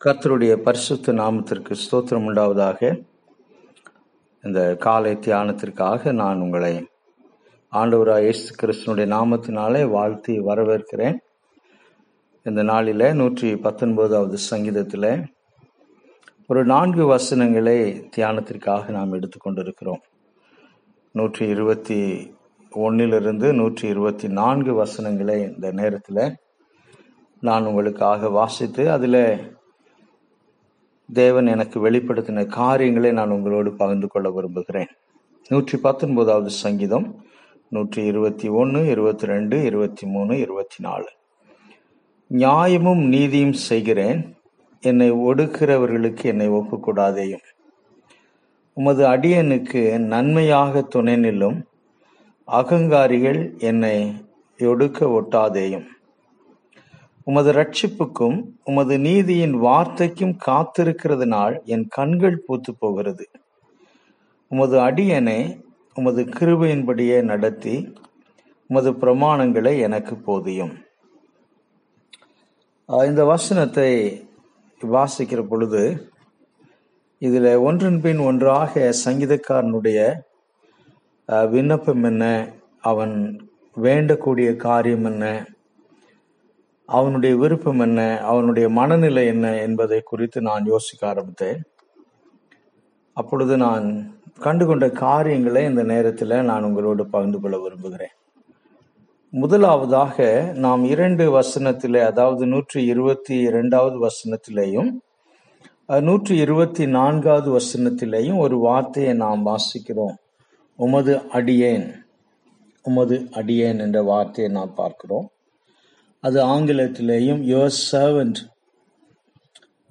கர்த்தருடைய பரிசுத்த நாமத்திற்கு ஸ்தோத்திரம் உண்டாவதாக. இந்த காலை தியானத்திற்காக நான் உங்களை ஆண்டவராய் இயேசு கிறிஸ்தனுடைய நாமத்தினாலே வாழ்த்தி வரவேற்கிறேன். இந்த நாளில நூற்றி பத்தொன்பதாவது சங்கீதத்தில் ஒரு நான்கு வசனங்களை தியானத்திற்காக நாம் எடுத்துக்கொண்டிருக்கிறோம் நூற்றி இருபத்தி ஒன்னிலிருந்து நூற்றி இருபத்தி நான்கு வசனங்களை இந்த நேரத்தில் நான் உங்களுக்காக வாசித்து அதில் தேவன் எனக்கு வெளிப்படுத்தின காரியங்களை நான் உங்களோடு பகிர்ந்து கொள்ள விரும்புகிறேன். நூற்றி பத்தொன்பதாவது சங்கீதம் நூற்றி இருபத்தி ஒன்று இருபத்தி ரெண்டு இருபத்தி மூணு இருபத்தி நாலு. நியாயமும் நீதியும் செய்கிறேன் என்னை ஒடுக்கிறவர்களுக்கு என்னை ஒப்புக்கூடாதேயும். உமது அடியனுக்கு நன்மையாக துணை நில்லும் அகங்காரிகள் என்னை ஒடுக்க ஒட்டாதேயும். உமது ரட்சிப்புக்கும் உமது நீதியின் வார்த்தைக்கும் காத்திருக்கிறதுனால் என் கண்கள் பூத்து போகிறது உமது அடியனை உமது கிருபையின்படியே நடத்தி உமது பிரமாணங்களை எனக்கு போதியும். இந்த வசனத்தை வாசிக்கிற பொழுது இதில் ஒன்றின் பின் ஒன்றாக சங்கீதக்காரனுடைய விண்ணப்பம் என்ன அவன் வேண்டக்கூடிய காரியம் என்ன அவனுடைய விருப்பம் என்ன? அவனுடைய மனநிலை என்ன என்பதை குறித்து நான் யோசிக்க ஆரம்பித்தேன். அப்பொழுது நான் கண்டுகொண்ட காரியங்களை இந்த நேரத்தில் நான் உங்களோடு பகிர்ந்து கொள்ள விரும்புகிறேன். முதலாவதாக நாம் இரண்டு வசனத்திலே அதாவது நூற்றி இருபத்தி இரண்டாவது வசனத்திலேயும் நூற்றி இருபத்தி நான்காவது வசனத்திலேயும் ஒரு வார்த்தையை நாம் வாசிக்கிறோம். உமது அடியேன் உமது அடியேன் என்ற வார்த்தையை நாம் பார்க்கிறோம். அது ஆங்கிலத்திலேயும் யுவர் சர்வன்ட்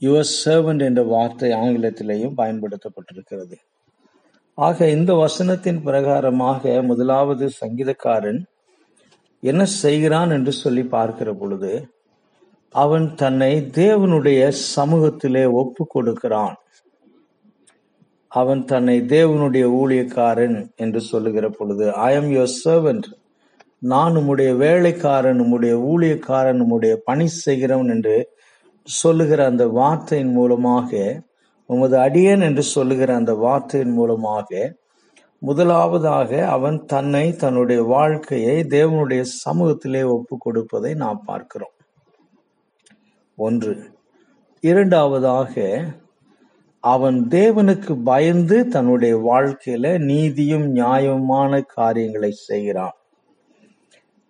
யுவர் சர்வன்ட் என்ற வார்த்தை ஆங்கிலத்திலேயும் பயன்படுத்தப்பட்டிருக்கிறது. ஆக இந்த வசனத்தின் பிரகாரமாக முதலாவது சங்கீதக்காரன் என்ன செய்கிறான் என்று சொல்லி பார்க்கிற பொழுது அவன் தன்னை தேவனுடைய சமூகத்திலே ஒப்பு கொடுக்கிறான். அவன் தன்னை தேவனுடைய ஊழியக்காரன் என்று சொல்லுகிற பொழுது ஐ எம் யுவர் சர்வன்ட் நான் உம்முடைய வேலைக்காரன் உம்முடைய ஊழியக்காரன் உம்முடைய பணி செய்கிறவன் என்று சொல்லுகிற அந்த வார்த்தையின் மூலமாக உமது அடியன் என்று சொல்லுகிற அந்த வார்த்தையின் மூலமாக முதலாவதாக அவன் தன்னை தன்னுடைய வாழ்க்கையை தேவனுடைய சமூகத்திலே ஒப்பு கொடுப்பதை நாம் பார்க்கிறோம். ஒன்று. இரண்டாவதாக அவன் தேவனுக்கு பயந்து தன்னுடைய வாழ்க்கையில நீதியும் நியாயமான காரியங்களை செய்கிறான்.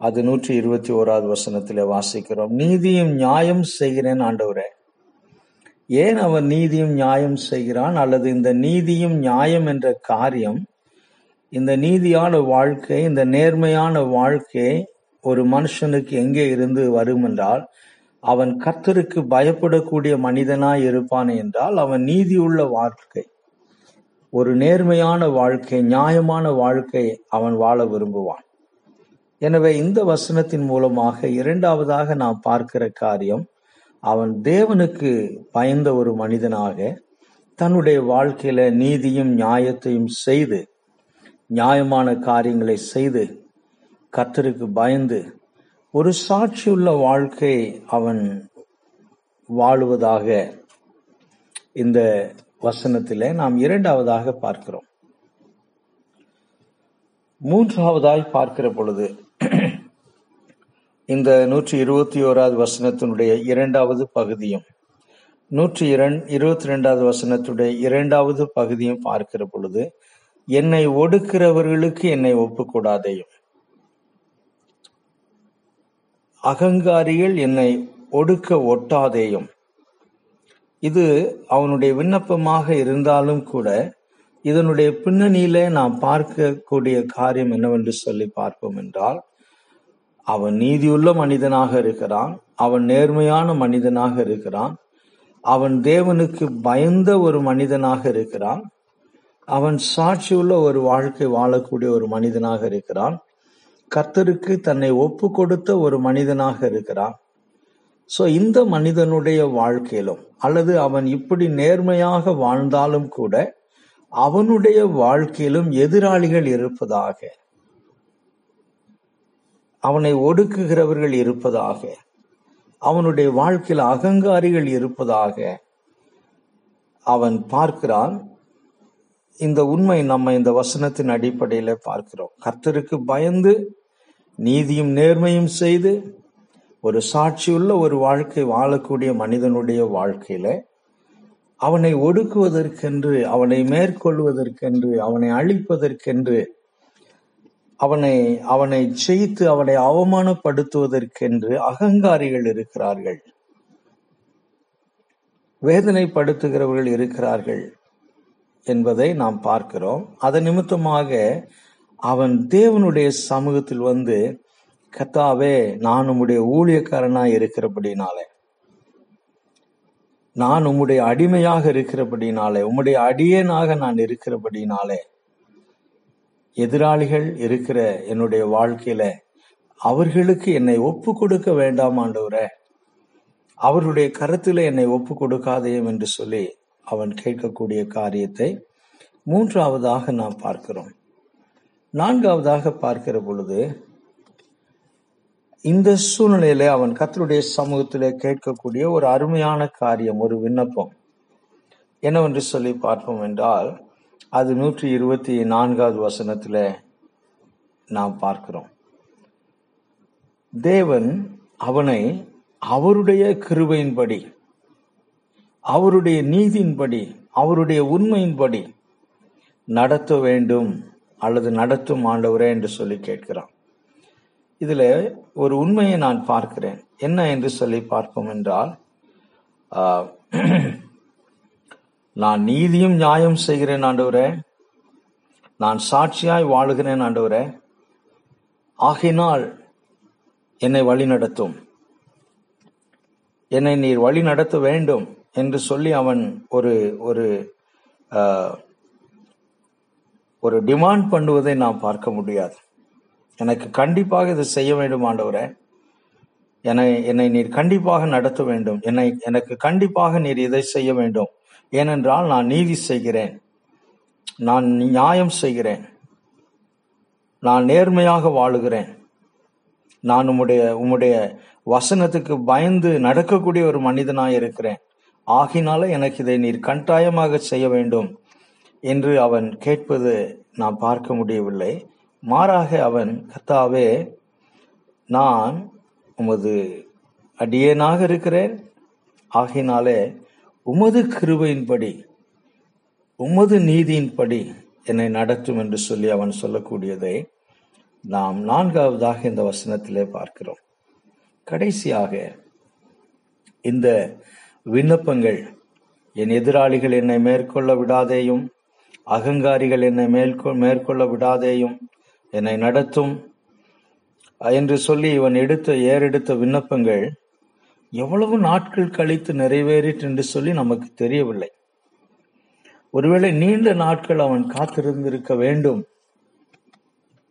அது நூற்றி இருபத்தி ஓராவது வசனத்திலே வாசிக்கிறோம். நீதியும் நியாயம் செய்கிறேன் ஆண்டவரே. ஏன் அவன் நீதியும் நியாயம் செய்கிறான்? அல்லது இந்த நீதியும் நியாயம் என்ற காரியம் இந்த நீதியான வாழ்க்கை இந்த நேர்மையான வாழ்க்கை ஒரு மனுஷனுக்கு எங்கே இருந்து வரும் என்றால் அவன் கர்த்தருக்கு பயப்படக்கூடிய மனிதனாய் இருப்பான் என்றால் அவன் நீதியுள்ள வாழ்க்கை ஒரு நேர்மையான வாழ்க்கை நியாயமான வாழ்க்கை அவன் வாழ விரும்புவான். எனவே இந்த வசனத்தின் மூலமாக இரண்டாவதாக நாம் பார்க்கிற காரியம் அவன் தேவனுக்கு பயந்த ஒரு மனிதனாக தன்னுடைய வாழ்க்கையில நீதியும் நியாயத்தையும் செய்து நியாயமான காரியங்களை செய்து கர்த்தருக்கு பயந்து ஒரு சாட்சியுள்ள வாழ்க்கை அவன் வாழுவதாக இந்த வசனத்தில் நாம் இரண்டாவதாக பார்க்கிறோம். மூன்றாவதாய் பார்க்கிற பொழுது இந்த நூற்றி இருபத்தி ஓராவது வசனத்தினுடைய இரண்டாவது பகுதியும் நூற்றி இரண் இருபத்தி ரெண்டாவது வசனத்துடைய இரண்டாவது பகுதியும் பார்க்கிற பொழுது என்னை ஒடுக்கிறவர்களுக்கு என்னை ஒப்புக்கூடாதேயும். அகங்காரிகள் என்னை ஒடுக்க ஒட்டாதேயும். இது அவனுடைய விண்ணப்பமாக இருந்தாலும் கூட இதனுடைய பின்னணியில நாம் பார்க்கக்கூடிய காரியம் என்னவென்று சொல்லி பார்ப்போம் என்றால் அவன் நீதியுள்ள மனிதனாக இருக்கிறான். அவன் நேர்மையான மனிதனாக இருக்கிறான். அவன் தேவனுக்கு பயந்த ஒரு மனிதனாக இருக்கிறான். அவன் சாட்சியுள்ள ஒரு வாழ்க்கை வாழக்கூடிய ஒரு மனிதனாக இருக்கிறான். கர்த்தருக்கு தன்னை ஒப்பு கொடுத்த ஒரு மனிதனாக இருக்கிறான். சோ இந்த மனிதனுடைய வாழ்க்கையிலும் அல்லது அவன் இப்படி நேர்மையாக வாழ்ந்தாலும் கூட அவனுடைய வாழ்க்கையிலும் எதிராளிகள் இருப்பதாக அவனை ஒடுக்குகிறவர்கள் இருப்பதாக அவனுடைய வாழ்க்கையில் அகங்காரிகள் இருப்பதாக அவன் பார்க்கிறான். இந்த உண்மை நம்ம இந்த வசனத்தின் அடிப்படையில பார்க்கிறோம். கர்த்தருக்கு பயந்து நீதியும் நேர்மையும் செய்து ஒரு சாட்சியுள்ள ஒரு வாழ்க்கை வாழக்கூடிய மனிதனுடைய வாழ்க்கையில அவனை ஒடுக்குவதற்கென்று அவனை மேற்கொள்வதற்கென்று அவனை அழிப்பதற்கென்று அவனை அவனை ஜெயித்து அவனை அவமானப்படுத்துவதற்கென்று அகங்காரிகள் இருக்கிறார்கள். வேதனைப்படுத்துகிறவர்கள் இருக்கிறார்கள் என்பதை நாம் பார்க்கிறோம். அதன் நிமித்தமாக அவன் தேவனுடைய சமூகத்தில் வந்து கத்தாவே நான் உம்முடைய ஊழியக்காரனாய் இருக்கிறபடினாலே நான் உம்முடைய அடிமையாக இருக்கிறபடினாலே உம்முடைய அடியேனாக நான் இருக்கிறபடினாலே எதிராளிகள் இருக்கிற என்னுடைய வாழ்க்கையில அவர்களுக்கு என்னை ஒப்பு கொடுக்க வேண்டாம் ஆண்டவரே. அவருடைய கருத்தில் என்னை ஒப்பு கொடுக்காதேயும் என்று சொல்லி அவன் கேட்கக்கூடிய காரியத்தை மூன்றாவதாக நாம் பார்க்கிறோம். நான்காவதாக பார்க்கிற பொழுது இந்த சூழ்நிலையில அவன் கத்தருடைய சமூகத்திலே கேட்கக்கூடிய ஒரு அருமையான காரியம் ஒரு விண்ணப்பம். என்னவென்று சொல்லி பார்ப்போம் என்றால் அது நூற்றி இருபத்தி நான்காவது வசனத்தில் நாம் பார்க்கிறோம். தேவன் அவனை அவருடைய கிருபையின்படி அவருடைய நீதியின்படி அவருடைய உண்மையின்படி நடத்த வேண்டும் அல்லது நடத்தும் ஆண்டவரே என்று சொல்லி கேட்கிறான். இதில் ஒரு உண்மையை நான் பார்க்கிறேன். என்ன என்று சொல்லி பார்ப்போம் என்றால் நான் நீதியும் நியாயம் செய்கிறேன் ஆண்டவரே. நான் சாட்சியாய் வாழுகிறேன் ஆண்டவரே. ஆகினால் என்னை வழி நடத்தும். என்னை நீர் வழி நடத்த வேண்டும் என்று சொல்லி அவன் ஒரு ஒரு ஒரு டிமாண்ட் பண்ணுவதை நாம் பார்க்க முடியாது. எனக்கு கண்டிப்பாக இதை செய்ய வேண்டும் ஆண்டவரே. என்னை என்னை நீர் கண்டிப்பாக நடத்த வேண்டும். என்னை எனக்கு கண்டிப்பாக நீர் இதை செய்ய வேண்டும். ஏனென்றால் நான் நீதி செய்கிறேன். நான் நியாயம் செய்கிறேன். நான் நேர்மையாக வாழுகிறேன். நான் உம்முடைய உம்முடைய வசனத்துக்கு பயந்து நடக்கக்கூடிய ஒரு மனிதனாய் இருக்கிறேன். ஆகினால எனக்கு இதை நீர் கட்டாயமாக செய்ய வேண்டும் என்று அவன் கேட்பது நான் பார்க்க முடியவில்லை. மாறாக அவன் கத்தாவே நான் உமது அடியேனாக இருக்கிறேன். ஆகினாலே உமது கிருபையின்படி உமது நீதியின்படி என்னை நடத்தும் என்று சொல்லி அவன் சொல்லக்கூடியதை நாம் நான்காவதாக இந்த வசனத்திலே பார்க்கிறோம். கடைசியாக இந்த விண்ணப்பங்கள் என் எதிராளிகள் என்னை மேற்கொள்ள விடாதேயும் அகங்காரிகள் என்னை மேற்கொள் மேற்கொள்ள விடாதேயும் என்னை நடத்தும் என்று சொல்லி இவன் எடுத்த ஏறெடுத்த விண்ணப்பங்கள் எவ்வளவு நாட்கள் கழித்து நிறைவேறிற்று என்று சொல்லி நமக்கு தெரியவில்லை. ஒருவேளை நீண்ட நாட்கள் அவன் காத்திருந்திருக்க வேண்டும்.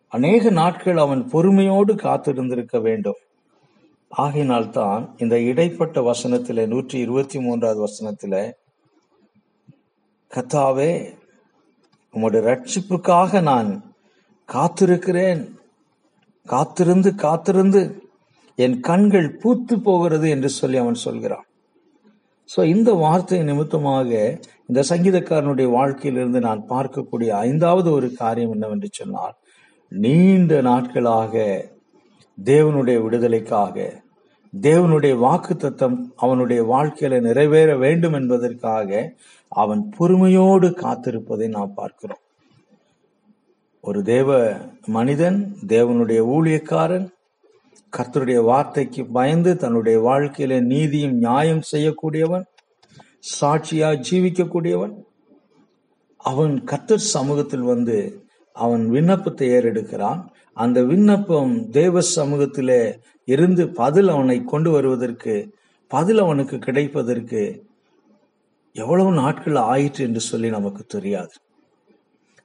அநேக நாட்கள் அவன் பொறுமையோடு காத்திருந்திருக்க வேண்டும். ஆகினால்தான் இந்த இடைப்பட்ட வசனத்தில நூற்றி இருபத்தி மூன்றாவது வசனத்தில கத்தாவே உம்முடைய ரட்சிப்புக்காக நான் காத்திருக்கிறேன். காத்திருந்து காத்திருந்து என் கண்கள் பூத்து போகிறது என்று சொல்லி அவன் சொல்கிறான். ஸோ இந்த வார்த்தை நிமித்தமாக இந்த சங்கீதக்காரனுடைய வாழ்க்கையிலிருந்து நான் பார்க்கக்கூடிய ஐந்தாவது ஒரு காரியம் என்னவென்று சொன்னால் நீண்ட நாட்களாக தேவனுடைய விடுதலைக்காக தேவனுடைய வாக்கு தத்தம் அவனுடைய வாழ்க்கையில நிறைவேற வேண்டும் என்பதற்காக அவன் பொறுமையோடு காத்திருப்பதை நாம் பார்க்கிறோம். ஒரு தேவ மனிதன் தேவனுடைய ஊழியக்காரன் கர்த்தருடைய வார்த்தைக்கு பயந்து தன்னுடைய வாழ்க்கையில நீதியும் நியாயம் செய்யக்கூடியவன் சாட்சியா ஜீவிக்கக்கூடியவன். அவன் கர்த்தர் சமூகத்தில் வந்து அவன் விண்ணப்பத்தை ஏறெடுக்கிறான். அந்த விண்ணப்பம் தேவ சமூகத்திலே இருந்து பதில் அவனை கொண்டு வருவதற்கு பதில் அவனுக்கு கிடைப்பதற்கு எவ்வளவு நாட்கள் ஆயிற்று என்று சொல்லி நமக்கு தெரியாது.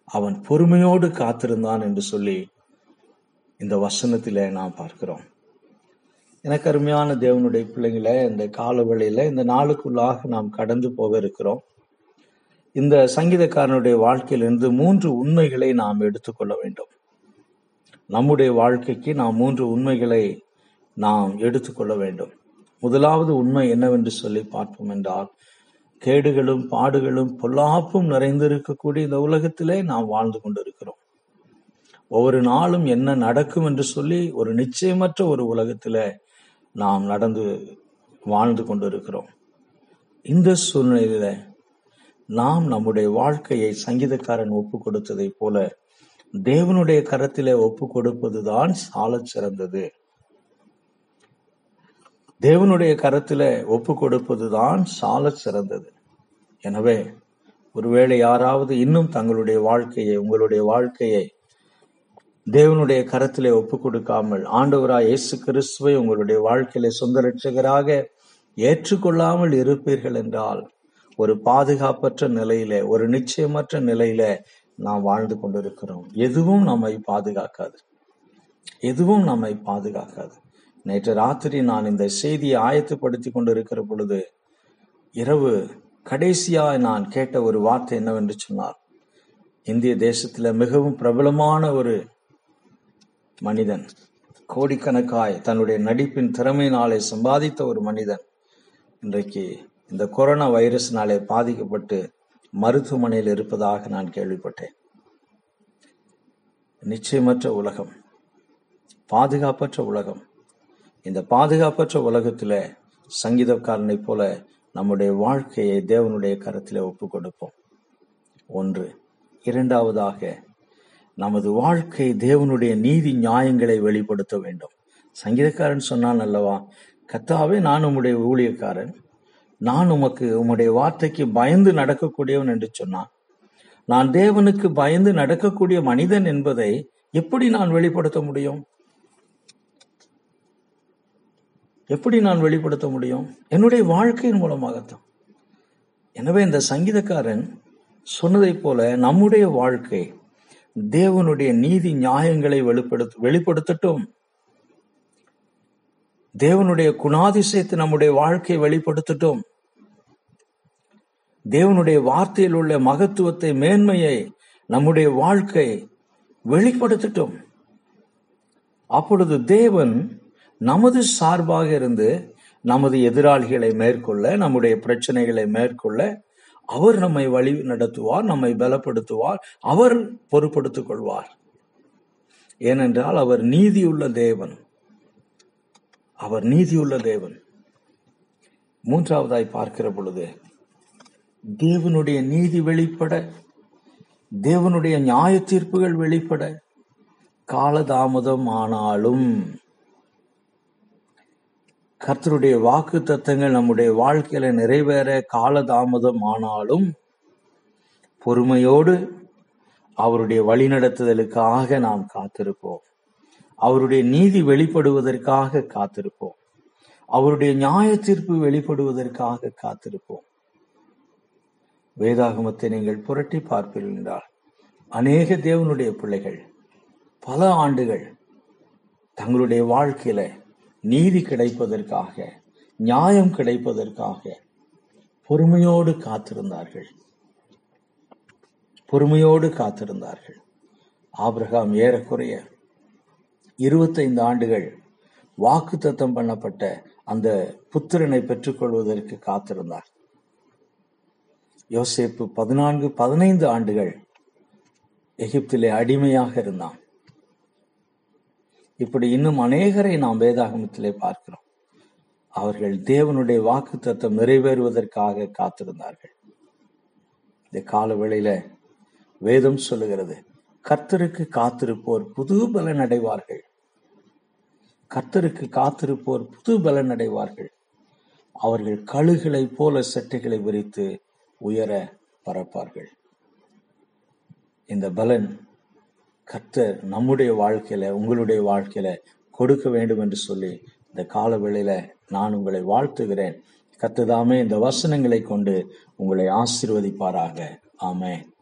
அவன் பொறுமையோடு காத்திருந்தான் என்று சொல்லி இந்த வசனத்திலே நாம் பார்க்கிறோம். எனக்கு அருமையான தேவனுடைய பிள்ளைங்களை இந்த காலவெளியில இந்த நாளுக்குள்ளாக நாம் கடந்து போக இருக்கிறோம். இந்த சங்கீதக்காரனுடைய வாழ்க்கையிலிருந்து மூன்று உண்மைகளை நாம் எடுத்துக்கொள்ள வேண்டும். நம்முடைய வாழ்க்கைக்கு நாம் மூன்று உண்மைகளை நாம் எடுத்துக்கொள்ள வேண்டும். முதலாவது உண்மை என்னவென்று சொல்லி பார்ப்போம் என்றால் கேடுகளும் பாடுகளும் பொல்லாப்பும் நிறைந்திருக்கக்கூடிய இந்த உலகத்திலே நாம் வாழ்ந்து கொண்டிருக்கிறோம். ஒவ்வொரு நாளும் என்ன நடக்கும் என்று சொல்லி ஒரு நிச்சயமற்ற ஒரு உலகத்திலே நாம் நடந்து வாழ்ந்து கொண்டிருக்கிறோம். இந்த சூழ்நிலையில நாம் நம்முடைய வாழ்க்கையை சங்கீதக்காரன் ஒப்பு கொடுத்ததை போல தேவனுடைய கரத்திலே ஒப்பு கொடுப்பதுதான் சால சிறந்தது. தேவனுடைய கரத்தில் ஒப்பு கொடுப்பதுதான் சால சிறந்தது. எனவே ஒருவேளை யாராவது இன்னும் தங்களுடைய வாழ்க்கையை உங்களுடைய வாழ்க்கையை தேவனுடைய கரத்திலே ஒப்பு கொடுக்காமல் ஆண்டவராய் இயேசு கிறிஸ்துவை உங்களுடைய வாழ்க்கையிலே சொந்த ரட்சகராக ஏற்றுக்கொள்ளாமல் இருப்பீர்கள் என்றால் ஒரு பாதுகாப்பற்ற நிலையில ஒரு நிச்சயமற்ற நிலையில நாம் வாழ்ந்து கொண்டிருக்கிறோம். எதுவும் நம்மை பாதுகாக்காது. எதுவும் நம்மை பாதுகாக்காது. நேற்று ராத்திரி நான் இந்த செய்தியை ஆயத்துப்படுத்தி கொண்டிருக்கிற பொழுது இரவு கடைசியா நான் கேட்ட ஒரு வார்த்தை என்னவென்று சொன்னார் இந்திய தேசத்துல மிகவும் பிரபலமான ஒரு மனிதன். கோடிக்கணக்காய் தன்னுடைய நடிப்பின் திறமையினாலே சம்பாதித்த ஒரு மனிதன். இன்றைக்கு இந்த கொரோனா வைரஸ்னாலே பாதிக்கப்பட்டு மருத்துவமனையில் இருப்பதாக நான் கேள்விப்பட்டேன். நிச்சயமற்ற உலகம். பாதுகாப்பற்ற உலகம். இந்த பாதுகாப்பற்ற உலகத்தில் சங்கீதக்காரனைப் போல நம்முடைய வாழ்க்கையை தேவனுடைய கரத்திலே ஒப்பு கொடுப்போம் ஒன்று. இரண்டாவதாக நமது வாழ்க்கை தேவனுடைய நீதி நியாயங்களை வெளிப்படுத்த வேண்டும். சங்கீதக்காரன் சொன்னான் அல்லவா கத்தாவே நான் உம்முடைய ஊழியக்காரன். நான் உமக்கு உம்முடைய வார்த்தைக்கு பயந்து நடக்கக்கூடியவன் என்று சொன்னான். நான் தேவனுக்கு பயந்து நடக்கக்கூடிய மனிதன் என்பதை எப்படி நான் வெளிப்படுத்த முடியும்? எப்படி நான் வெளிப்படுத்த முடியும்? என்னுடைய வாழ்க்கையின் மூலமாகத்தான். எனவே இந்த சங்கீதக்காரன் சொன்னதைப் போல நம்முடைய வாழ்க்கை தேவனுடைய நீதி நியாயங்களை வெளிப்படுத்த வெளிப்படுத்தட்டும். தேவனுடைய குணாதிசயத்தை நம்முடைய வாழ்க்கையை வெளிப்படுத்தட்டும். தேவனுடைய வார்த்தையில் உள்ள மகத்துவத்தை மேன்மையை நம்முடைய வாழ்க்கை வெளிப்படுத்தட்டும். அப்பொழுது தேவன் நமது சார்பாக இருந்து நமது எதிராளிகளை மேற்கொள்ள நம்முடைய பிரச்சனைகளை மேற்கொள்ள அவர் நம்மை வழி நடத்துவார் நம்மை பலப்படுத்துவார் அவர் பொறுப்படுத்திக் கொள்வார். ஏனென்றால் அவர் நீதியுள்ள தேவன். அவர் நீதியுள்ள தேவன். மூன்றாவதாய் பார்க்கிற பொழுது தேவனுடைய நீதி வெளிப்பட தேவனுடைய நியாய தீர்ப்புகள் வெளிப்பட காலதாமதம் ஆனாலும் கர்த்தருடைய வாக்கு தத்தங்கள் நம்முடைய வாழ்க்கையில நிறைவேற காலதாமதம் ஆனாலும் பொறுமையோடு அவருடைய வழிநடத்துதலுக்காக நாம் காத்திருப்போம். அவருடைய நீதி வெளிப்படுவதற்காக காத்திருப்போம். அவருடைய நியாய தீர்ப்பு வெளிப்படுவதற்காக காத்திருப்போம். வேதாகமத்தை நீங்கள் புரட்டி பார்ப்பீர்கள் என்றால் அநேக தேவனுடைய பிள்ளைகள் பல ஆண்டுகள் தங்களுடைய வாழ்க்கையில நீதி கிடைப்பதற்காக நியாயம் கிடைப்பதற்காக பொறுமையோடு காத்திருந்தார்கள். பொறுமையோடு காத்திருந்தார்கள். ஆபிரகாம் ஏறக்குறைய இருபத்தைந்து ஆண்டுகள் வாக்கு தத்தம் பண்ணப்பட்ட அந்த புத்திரனை பெற்றுக்கொள்வதற்கு காத்திருந்தார். யோசேப்பு பதினான்கு பதினைந்து ஆண்டுகள் எகிப்திலே அடிமையாக இருந்தான். இப்படி இன்னும் அநேகரை நாம் வேதாகமத்திலே பார்க்கிறோம். அவர்கள் தேவனுடைய வாக்கு தத்துவம் நிறைவேறுவதற்காக காத்திருந்தார்கள். இந்த கால வேளையில வேதம் சொல்லுகிறது கர்த்தருக்கு காத்திருப்போர் புது பலன் அடைவார்கள். கர்த்தருக்கு காத்திருப்போர் புது பலன் அடைவார்கள். அவர்கள் கழுகளை போல சட்டைகளை விரித்து உயர பறப்பார்கள். இந்த பலன் கர்த்தர் நம்முடைய வாழ்க்கையில உங்களுடைய வாழ்க்கையில கொடுக்க வேண்டும் என்று சொல்லி இந்த கால வேளையில நான் உங்களை வாழ்த்துகிறேன். கத்துதாமே இந்த வசனங்களை கொண்டு உங்களை ஆசீர்வதிப்பாராக. ஆமேன்.